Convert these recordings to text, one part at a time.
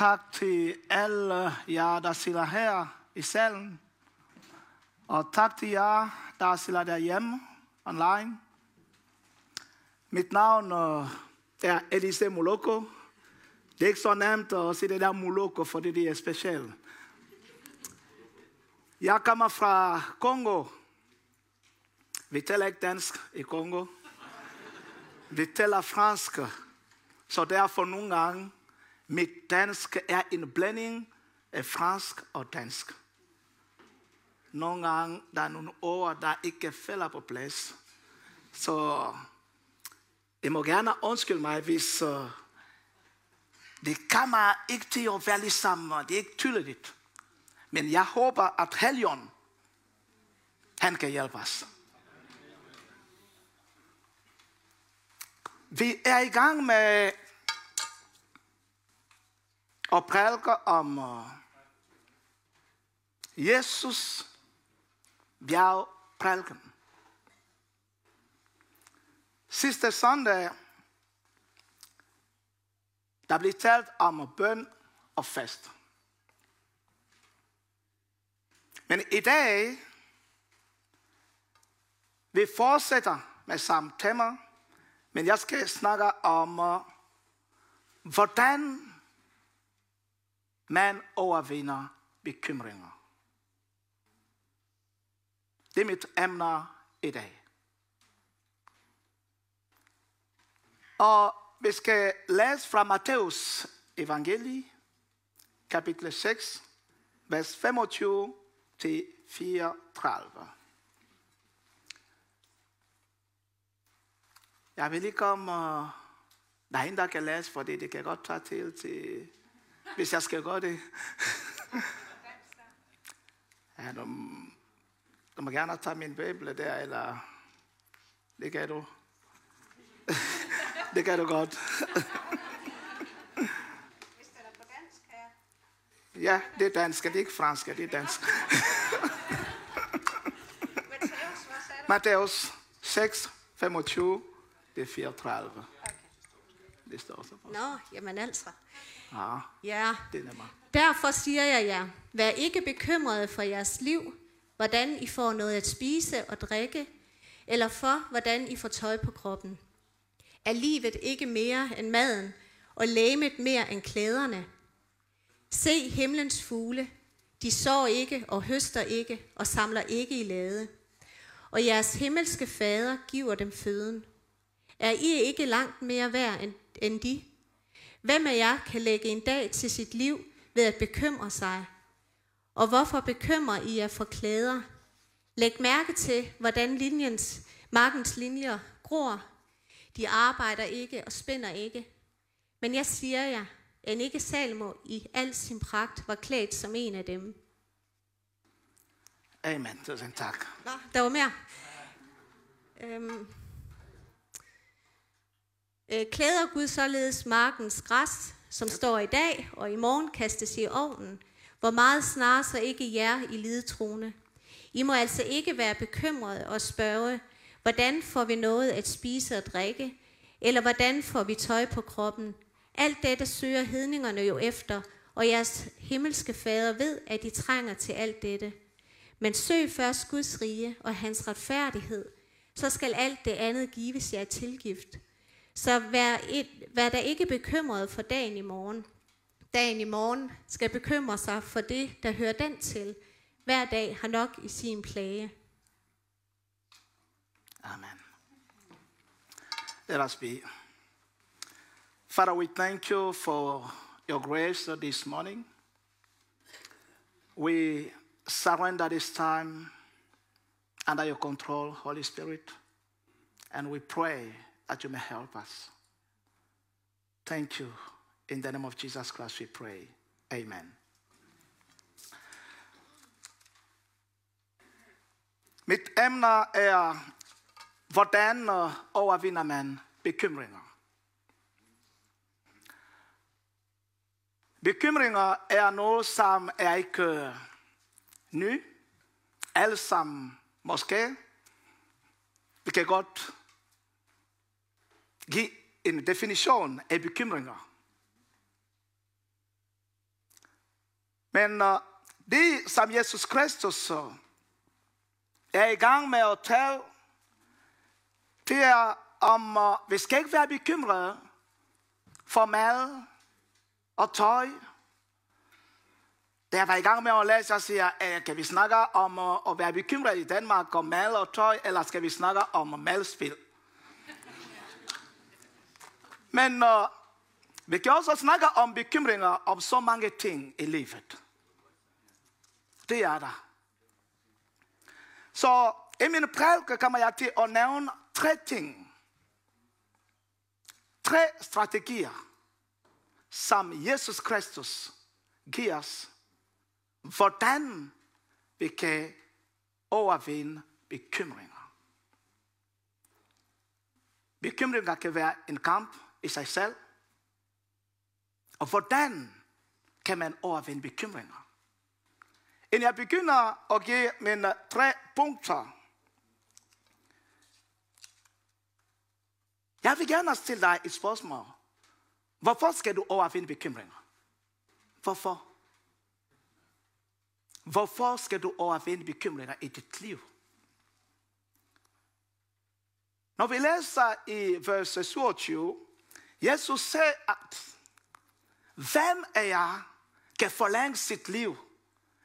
tak til alle jer, der sidder her i salen. Og tak til jer, der sidder derhjemme online. Mit navn øh, er Elise Moloko. Det er ikke så nemt at sige det der Moloko, fordi det er specielt. Jeg kommer fra Kongo. Vi taler ikke dansk i Kongo. Vi taler fransk. Så derfor nogle gange, mit dansk er en blanding af fransk og dansk. Nogle gange, der er nogle ord, der ikke falder på plads. Så jeg må gerne undskylde mig, hvis uh, det kommer ikke til at være ligesom, det er ikke tydeligt. Men jeg håber, at Helion, han kan hjælpe os. Vi er i gang med og prædiker om uh, Jesus bjergprædiken. Sidste søndag, der blev talt om bøn og fast. Men i dag, vi fortsætter med samme tema, men jeg skal snakke om, uh, hvordan man overvinder bekymringer. Det er mit emne i dag. Og vi skal læse fra Matteus evangelie, kapitel 6, vers 25 til 34. Jeg vil ikke om, uh, der er en, der kan læse, fordi det kan godt tage til, til hvis jeg skal gøre det. ja, du, du må gerne tage min bibel der, eller det kan du. det kan du godt. Ja, det er dansk, det er ikke fransk, det er dansk. Matthæus 6, 25, det er 34. Står også på. Nå, jamen altså. Ja, Ja, det er nemmere. derfor siger jeg jer, vær ikke bekymrede for jeres liv, hvordan I får noget at spise og drikke, eller for, hvordan I får tøj på kroppen. Er livet ikke mere end maden, og lægemet mere end klæderne? Se himlens fugle. De sår ikke og høster ikke og samler ikke i lade. Og jeres himmelske fader giver dem føden. Er I ikke langt mere værd end, end de? Hvem af jer kan lægge en dag til sit liv ved at bekymre sig? Og hvorfor bekymrer I jer for klæder? Læg mærke til, hvordan linjens, markens linjer gror. De arbejder ikke og spænder ikke. Men jeg siger jer, at ikke Salmo i al sin pragt var klædt som en af dem. Amen. Tusind tak. Nå, der var mere. Øhm. Øh, klæder Gud således markens græs, som står i dag, og i morgen kastes i ovnen, hvor meget snarere så ikke jer i lidetrone. I må altså ikke være bekymrede og spørge, hvordan får vi noget at spise og drikke, eller hvordan får vi tøj på kroppen. Alt dette søger hedningerne jo efter, og jeres himmelske fader ved, at de trænger til alt dette. Men søg først Guds rige og hans retfærdighed, så skal alt det andet gives jer tilgift. Så vær, et, vær da ikke bekymret for dagen i morgen. Dagen i morgen skal bekymre sig for det, der hører den til. Hver dag har nok i sin plage. Amen. Let us be. Father, we thank you for your grace this morning. We surrender this time under your control, Holy Spirit, and we pray that you may help us. Thank you. In the name of Jesus Christ, we pray. Amen. Mit emne er, hvordan øh, overvinder man bekymringer? Bekymringer er noget, som er ikke øh, ny. Alle sammen måske. Vi kan godt give en definition af bekymringer. Men øh, uh, det, som Jesus Kristus uh, er i gang med at tale, det er om, uh, vi skal ikke være bekymrede for mad og tøj. Da jeg var i gang med at læse, jeg siger, uh, kan vi snakke om uh, at være bekymret i Danmark om mad og tøj, eller skal vi snakke om madspil? Men uh, vi kan også snakke om bekymringer om så mange ting i livet. Det er der. Så i min prædike kommer jeg til at nævne tre ting. Tre strategier, som Jesus Kristus giver os, hvordan vi kan overvinde bekymringer. Bekymringer kan være en kamp sig selv. Og hvordan kan man overvinde bekymringer? Inden jeg begynder at give mine tre punkter, jeg vil gerne stille dig et spørgsmål. Hvorfor skal du overvinde bekymringer? Hvorfor? Hvorfor skal du overvinde bekymringer i dit liv? Når vi læser i vers 27, Jesus sagde, at hvem af jer kan forlænge sit liv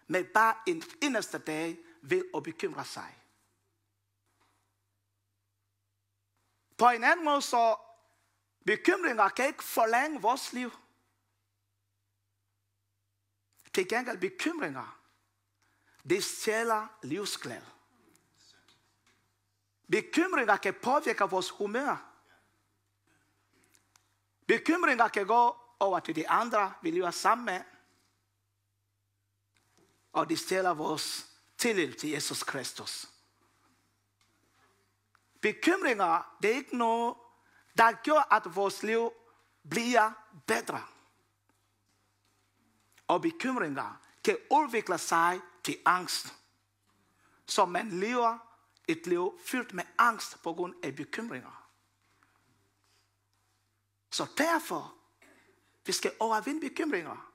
med bare en eneste dag ved at bekymre sig. På en anden måde så bekymringer kan ikke forlænge vores liv. Til gengæld bekymringer, det stjæler livsglæde. Bekymringer kan påvirke vores humør. Bekymringer kan gå over til de andre, vi lever sammen med. Og det stiller vores tillid til Jesus Kristus. Bekymringer, det er ikke noget, der gør, at vores liv bliver bedre. Og bekymringer kan udvikle sig til angst. Så man lever et liv fyldt med angst på grund af bekymringer. Så derfor, vi skal overvinde bekymringer.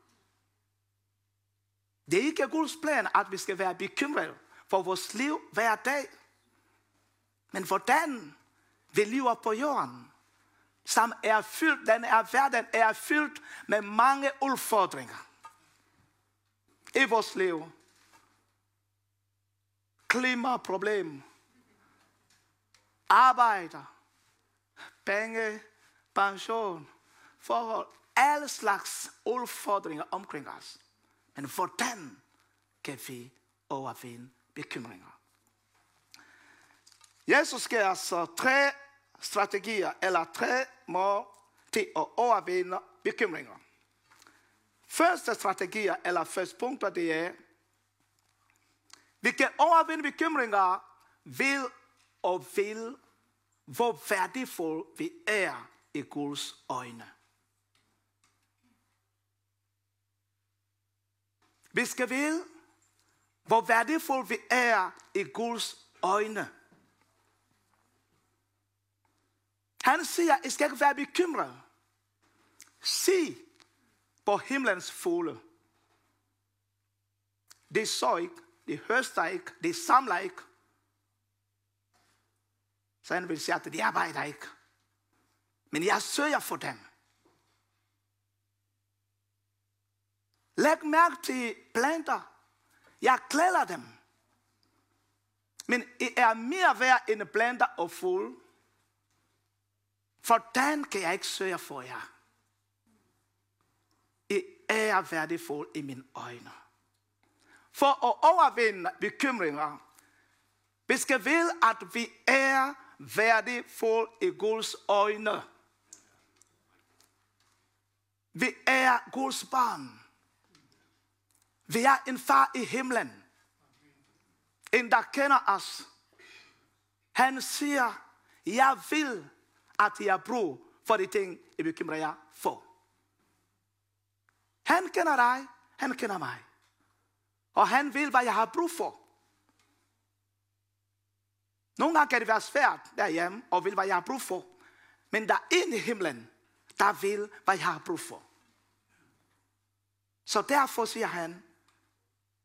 Det er ikke Guds plan, at vi skal være bekymrede for vores liv hver dag. Men hvordan vi lever på jorden, som er fyldt, den er verden er fyldt med mange udfordringer i vores liv. Klimaproblem, arbejder, penge, pension, forhold, alle slags udfordringer omkring os. Men hvordan kan vi overvinde bekymringer? Jesus giver os øh, tre strategier, eller tre mål til at overvinde bekymringer. Første strategier, eller første punkt, det er, vi kan overvinde bekymringer ved og vil, hvor værdifuld vi er i Guds øjne. Vi skal vide, hvor værdifuld vi er i Guds øjne. Han siger, I skal ikke være bekymret. Se på himlens fugle. De så ikke, de høster ikke, de samler ikke. Så han vil sige, at de arbejder ikke. Men jeg søger for dem. Læg mærke til planter. Jeg klæder dem. Men I er mere værd end planter og fugle. Hvordan kan jeg ikke søge for jer? I er værdifuld i mine øjne. For at overvinde bekymringer, vi skal vide, at vi er værdifuld i Guds øjne. Vi er Guds barn. Vi er en far i himlen. En, der kender os. Han siger, jeg vil, at jeg brug for de ting, jeg bekymrer jer for. Han kender dig, han kender mig. Og han vil, hvad jeg har brug for. Nogle gange kan det være svært derhjemme, og vil, hvad jeg har brug for. Men der er en i himlen, der vil, hvad jeg har brug for. Så derfor siger han,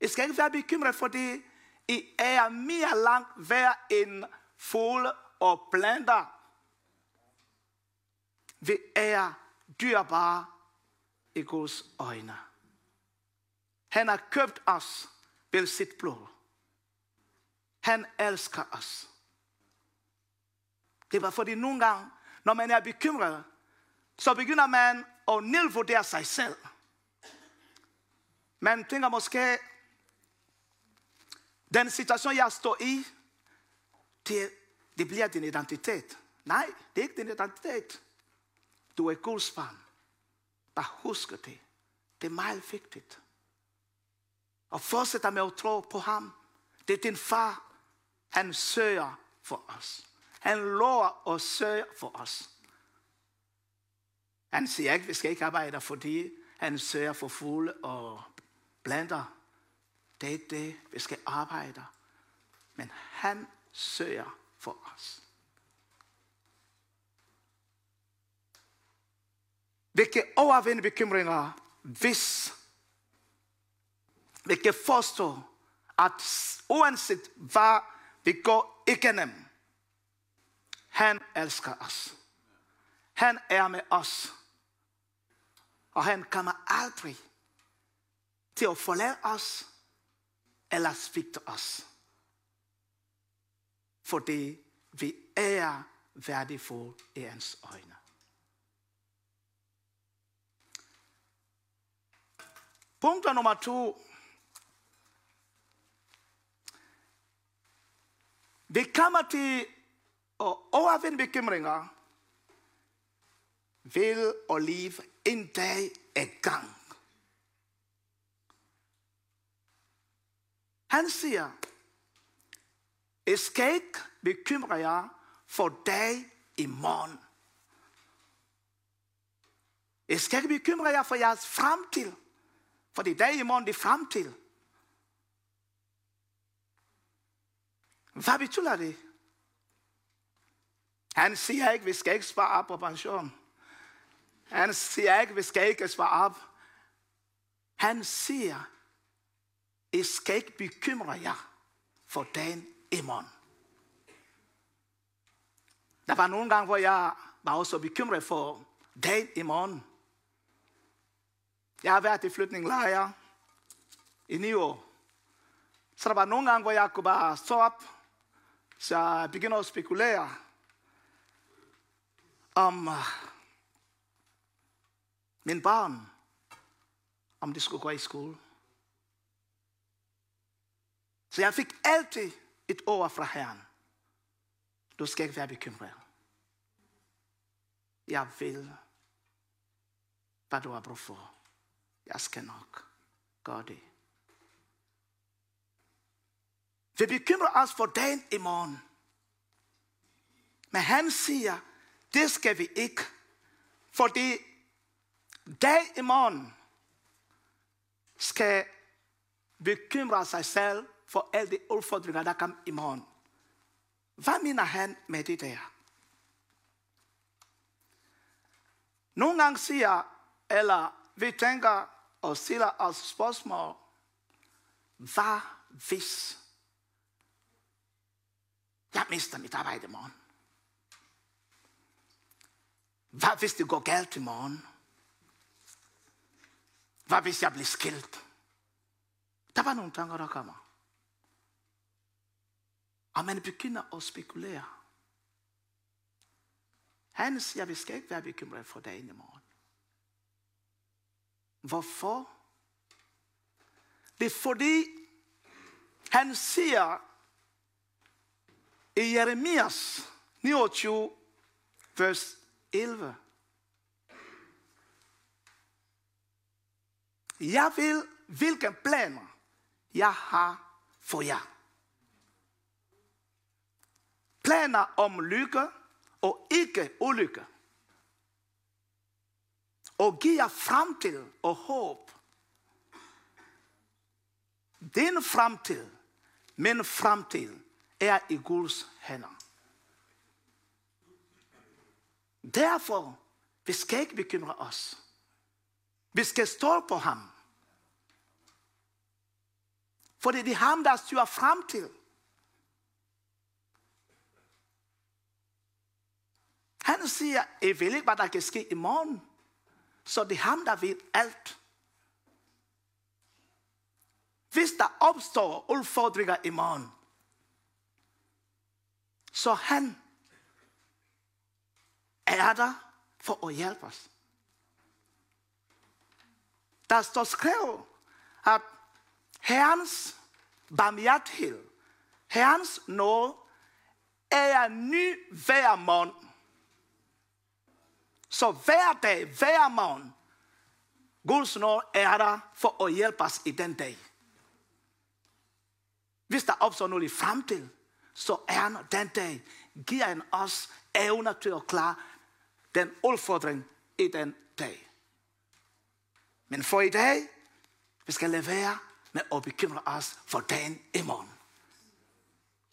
I skal ikke være bekymret, fordi I er mere langt værd end fugle og planter. Vi er dyrbare i Guds øjne. Han har købt os ved sit blod. Han elsker os. Det var fordi nogle gange, når man er bekymret, så begynder man at nedvurdere sig selv. Man tænker måske, den situation, jeg står i, det, det bliver din identitet. Nej, det er ikke din identitet. Du er Guds barn. Bare husk det. Det er meget vigtigt. Og fortsætter med at tro på ham. Det er din far. Han søger for os. Han lover at sørge for os. Han siger ikke, at vi skal ikke arbejde, fordi han sørger for fugle og planter. Det er det, vi skal arbejde. Men han sørger for os. Vi kan overvinde bekymringer, hvis vi kan forstå, at uanset hvad vi går igennem, han elsker os. Han er med os. Og han kommer aldrig til at forlade os eller svigte os. For det vi er værdifulde i hans øjne. Punkt nummer to. Vi kommer til at overvinde bekymringer ved at leve en dag ad gang. Han siger, jeg skal ikke bekymre jer for dag i morgen. Jeg skal ikke bekymre jer for jeres fremtid. For det dag i morgen, det er fremtid. Hvad betyder det? Han siger ikke, vi skal ikke spare op på pension. Han siger ikke, vi skal ikke svare op. Han siger, I skal ikke bekymre jer for dagen i morgen. Der var nogle gange, hvor jeg var også bekymret for dagen i morgen. Jeg har været i flytninglejre i ni år. Så der var nogle gange, hvor jeg kunne bare stå op, så jeg begyndte at spekulere om min barn, om de skulle gå i skole. Så jeg fik altid et ord fra Herren. Du skal ikke være bekymret. Jeg vil, hvad du har brug for. Jeg skal nok gøre det. Vi bekymrer os for dagen i morgen. Men han siger, det skal vi ikke. Fordi dag i morgen skal bekymre sig selv for alle de udfordringer, der kommer i morgen. Hvad mener han med det der? Nogle gange siger, eller vi tænker og stiller os spørgsmål, hvad hvis jeg mister mit arbejde i morgen? Hvad hvis det går galt i morgen? Hvad hvis jeg blev skilt? Der var nogle tanker, der kommer. Og man begynder at spekulere. Han siger, vi skal ikke være bekymret for dagen i morgen. Hvorfor? Det er fordi, han siger i Jeremias 29, vers 11. Jeg vil, hvilke planer jeg har for jer. Planer om lykke og ikke ulykke. Og giver jer fremtid og håb. Din fremtid, min fremtid, er i Guds hænder. Derfor, vi skal ikke bekymre os. Vi skal stå på ham. Fordi det er ham, der styrer frem til. Han siger, jeg ved ikke, hvad der kan ske i morgen. Så det er ham, der ved alt. Hvis der opstår udfordringer i morgen, så han er der for at hjælpe os. Der står skrevet, at Herrens barmhjertighed, Herrens nåde, er ny hver morgen. Så hver dag, hver morgen, Guds nåde er der for at hjælpe os i den dag. Hvis der opstår noget i fremtiden, så er han den dag, giver han os evner til at klare den udfordring i den dag. Men for i dag, vi skal lade være med at bekymre os for dagen i morgen.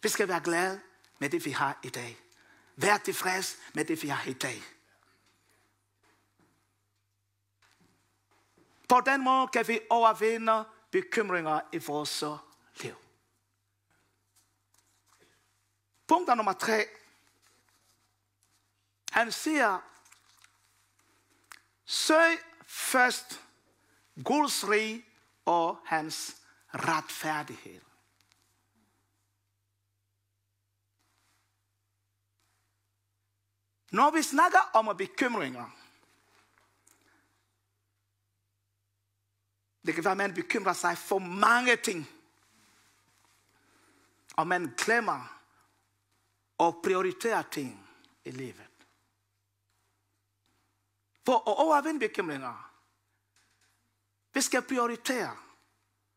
Vi skal være glade med det, vi har i dag. Vær tilfreds med det, vi har i dag. På den måde kan vi overvinde bekymringer i vores liv. Punkt nummer tre. Han siger, søg først Guds rig og hans retfærdighed. Når vi snakker om bekymringer, det kan være, at man bekymrer sig for mange ting. Og man glemmer at prioritere ting i livet. For at overvinde bekymringer, vi skal prioritere.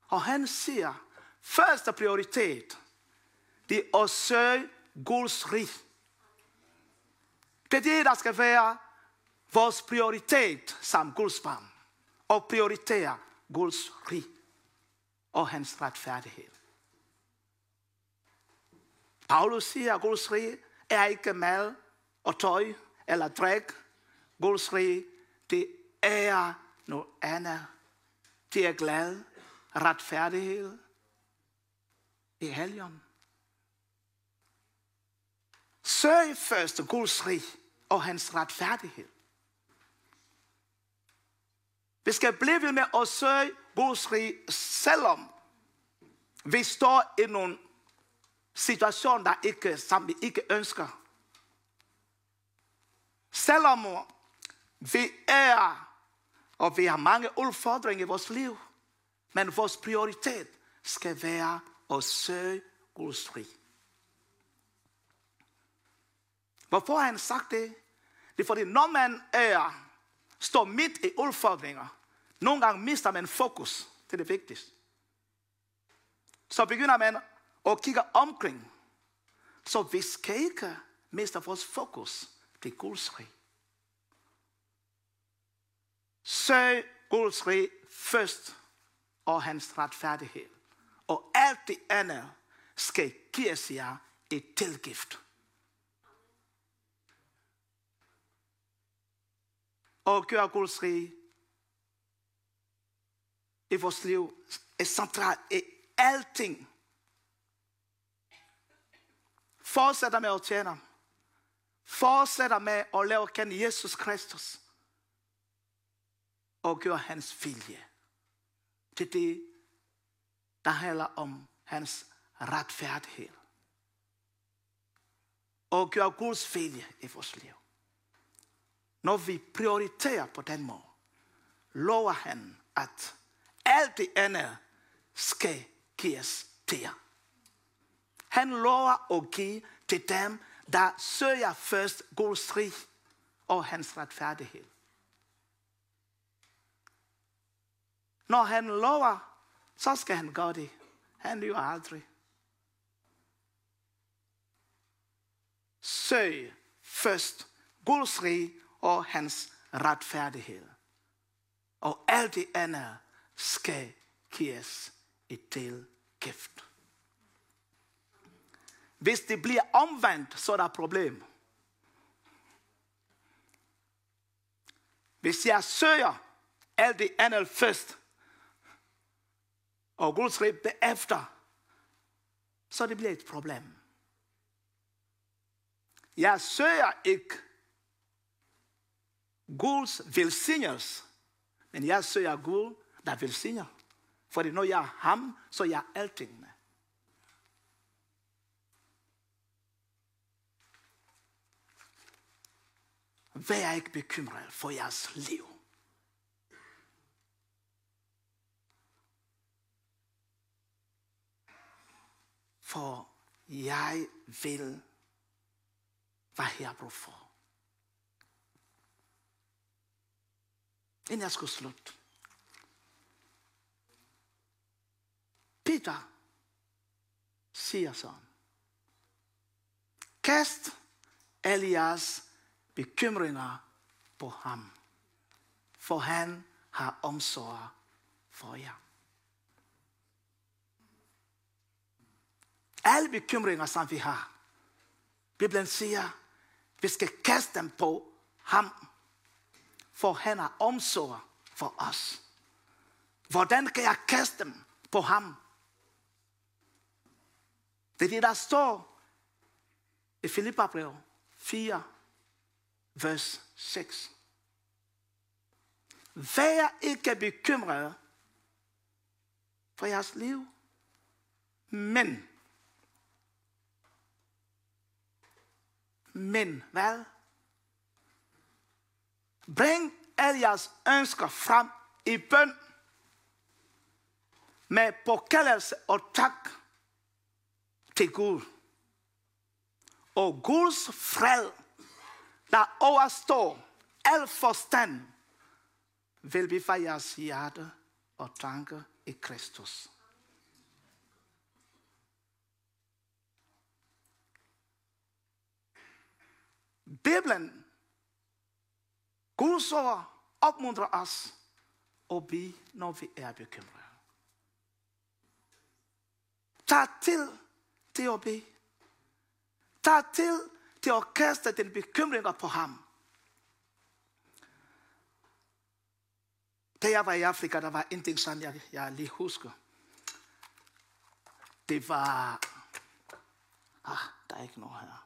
Og han siger, første prioritet, det er at søge Guds rig. Det er det, der skal være vores prioritet som Guds barn. Og prioritere Guds rig og hans retfærdighed. Paulus siger, at Guds rig er ikke mad og tøj eller drik. Guds rig, det er noget andet. Det er glad, retfærdighed i helgen. Søg først Guds rig og hans retfærdighed. Vi skal blive ved med at søge Guds rig, selvom vi står i nogle situationer, der ikke, som vi ikke ønsker. Selvom vi er, og vi har mange udfordringer i vores liv, men vores prioritet skal være at søge Guds rig. Hvorfor har han sagt det? Det er fordi, når man er, står midt i udfordringer, nogle gange mister man fokus. Det er det vigtigste. Så begynder man at kigge omkring. Så vi skal ikke miste vores fokus. Det er Guds rig. Søg Guds rig først og hans retfærdighed. Og alt det andet skal gives jer et tilgift. Og gør Guds rig i vores liv er centralt i alting. Fortsætter med at tjene. Fortsætter med at lave kende Jesus Kristus. Og gøre hans vilje. Det er det, der handler om hans retfærdighed. Og gøre Guds vilje i vores liv. Når vi prioriterer på den måde, lover han, at alt det andet skal gives til jer. Han lover at give til dem, der søger først Guds rig og hans retfærdighed. Når han lover, så skal han gøre det. Han lyver aldrig. Søg først Guds rig og hans retfærdighed. Og alt det andet skal gives et del gift. Hvis det bliver omvendt, så er der et problem. Hvis jeg søger alt det andet først, og Guds bagefter, så det bliver et problem. Jeg søger ikke Guds velsignelse, men jeg søger Gud, der velsigner. For når jeg er ham, så er jeg alting med. Vær ikke bekymret for jeres liv. For jeg vil, hvad jeg har brug for. Inden jeg skulle slutte. Peter siger sådan. Kast Elias bekymringer på ham, for han har omsorg for jer. Alle bekymringer, som vi har, Bibelen siger, vi skal kaste dem på ham, for han har omsorg for os. Hvordan kan jeg kaste dem på ham? Det er det, der står i Filippa 4, vers 6. Vær ikke bekymret for jeres liv, men, men hvad? Bring alle jeres ønsker frem i bøn med påkaldelse og tak til Gud. Og Guds fred der overstår al forstand, vil befre jeres hjerte og tanke i Kristus. Bibelen, Guds ord, opmuntrer os at bede, når vi er bekymrede. Tag til til at bede. Tag til til at kaste den bekymringer på ham. Da jeg var i Afrika, der var en ting, som jeg, jeg lige husker. Det var... Ah, der er ikke noget her.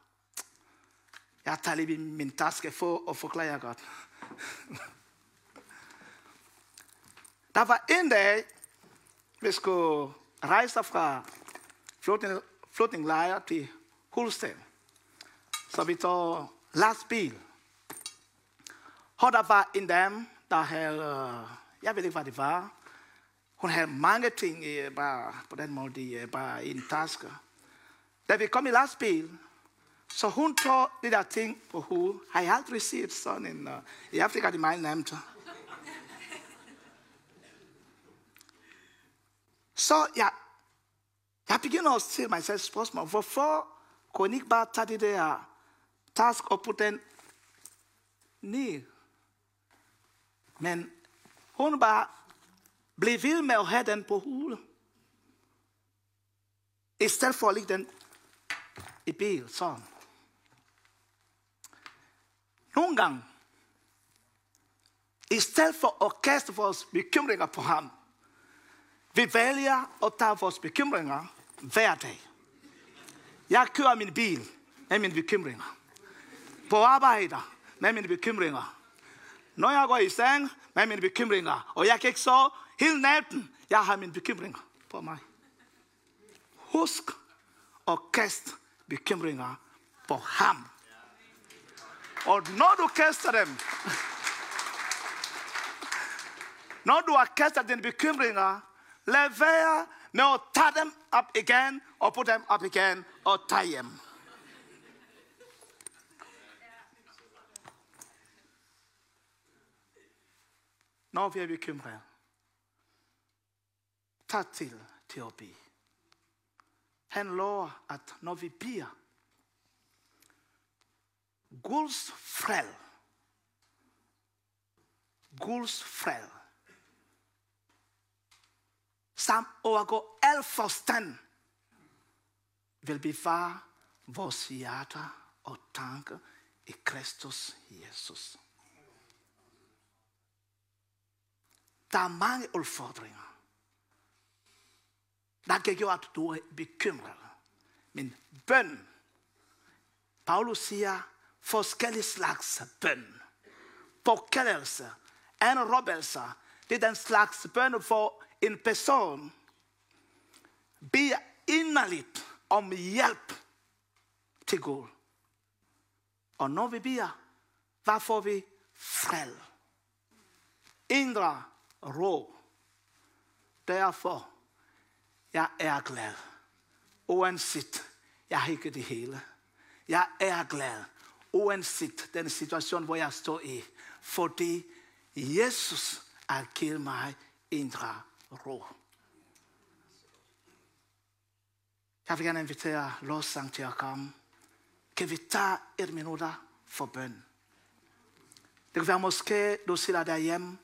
Jeg tager lige min taske for og forklare jer godt. Der var en dag, vi skulle rejse fra flotninglejr til Hulsten. Så vi tog lastbil. Og der var en dame, der havde, øh, jeg ved ikke, hvad det var. Hun havde mange ting øh, bare på den måde, øh, bare i en taske. Da vi kom i lastbil, så hun tog det der ting på hovedet. Har jeg aldrig set sådan en... Uh, I Afrika er det meget nemt. Så jeg, jeg begynder at stille mig selv spørgsmål. Hvorfor kunne I ikke bare tage det der task og putte den ned? Men hun bare blev ved med at have den på hovedet. I stedet for at lægge den i bil, sådan. Nogle gange, i stedet for at kaste vores bekymringer på ham, vi vælger at tage vores bekymringer hver dag. Jeg kører min bil med mine bekymringer. På arbejde med mine bekymringer. Når jeg går i seng med mine bekymringer, og jeg kan ikke sove hele natten, jeg har mine bekymringer på mig. Husk at kaste bekymringer på ham. Og når du kaster dem, når du har kastet dine bekymringer, lad være med at tage dem op igen, og putte dem op igen, og tage hjem. Når vi er bekymrede, tag til til at bede. Han lover, at når vi beder, Guds fred, Guds fred, som overgår al forstand, vil bevare vores hjerter og tanker i Kristus Jesus. Der er mange udfordringer. der kan gøre, at du er bekymret. Men bøn, Paulus siger, forskellige slags bøn. en anråbelse, det er den slags bøn for en person. Beder inderligt om hjælp til Gud. Og når vi beder, hvad får vi? Fred. Indre ro. Derfor, jeg er glad. Uanset, jeg har ikke det hele. Jeg er glad, uanset den situation, hvor jeg står i. Fordi Jesus har givet mig indre ro. Jeg vil gerne invitere lovsang til at komme. Kan vi tage et minut for bøn? Det kan være måske, du sidder derhjemme,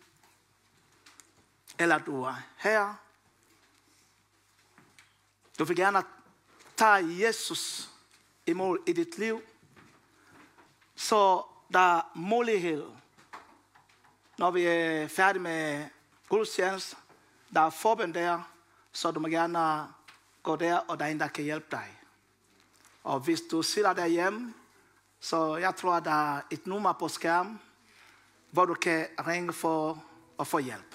eller du er her. Du vil gerne tage Jesus imod i dit liv. Så der er mulighed, når vi er færdige med gudstjeneste, der er forbund der, så du må gerne gå der, og der er en, der kan hjælpe dig. Og hvis du sidder derhjemme, så jeg tror, at der er et nummer på skærmen, hvor du kan ringe for at få hjælp.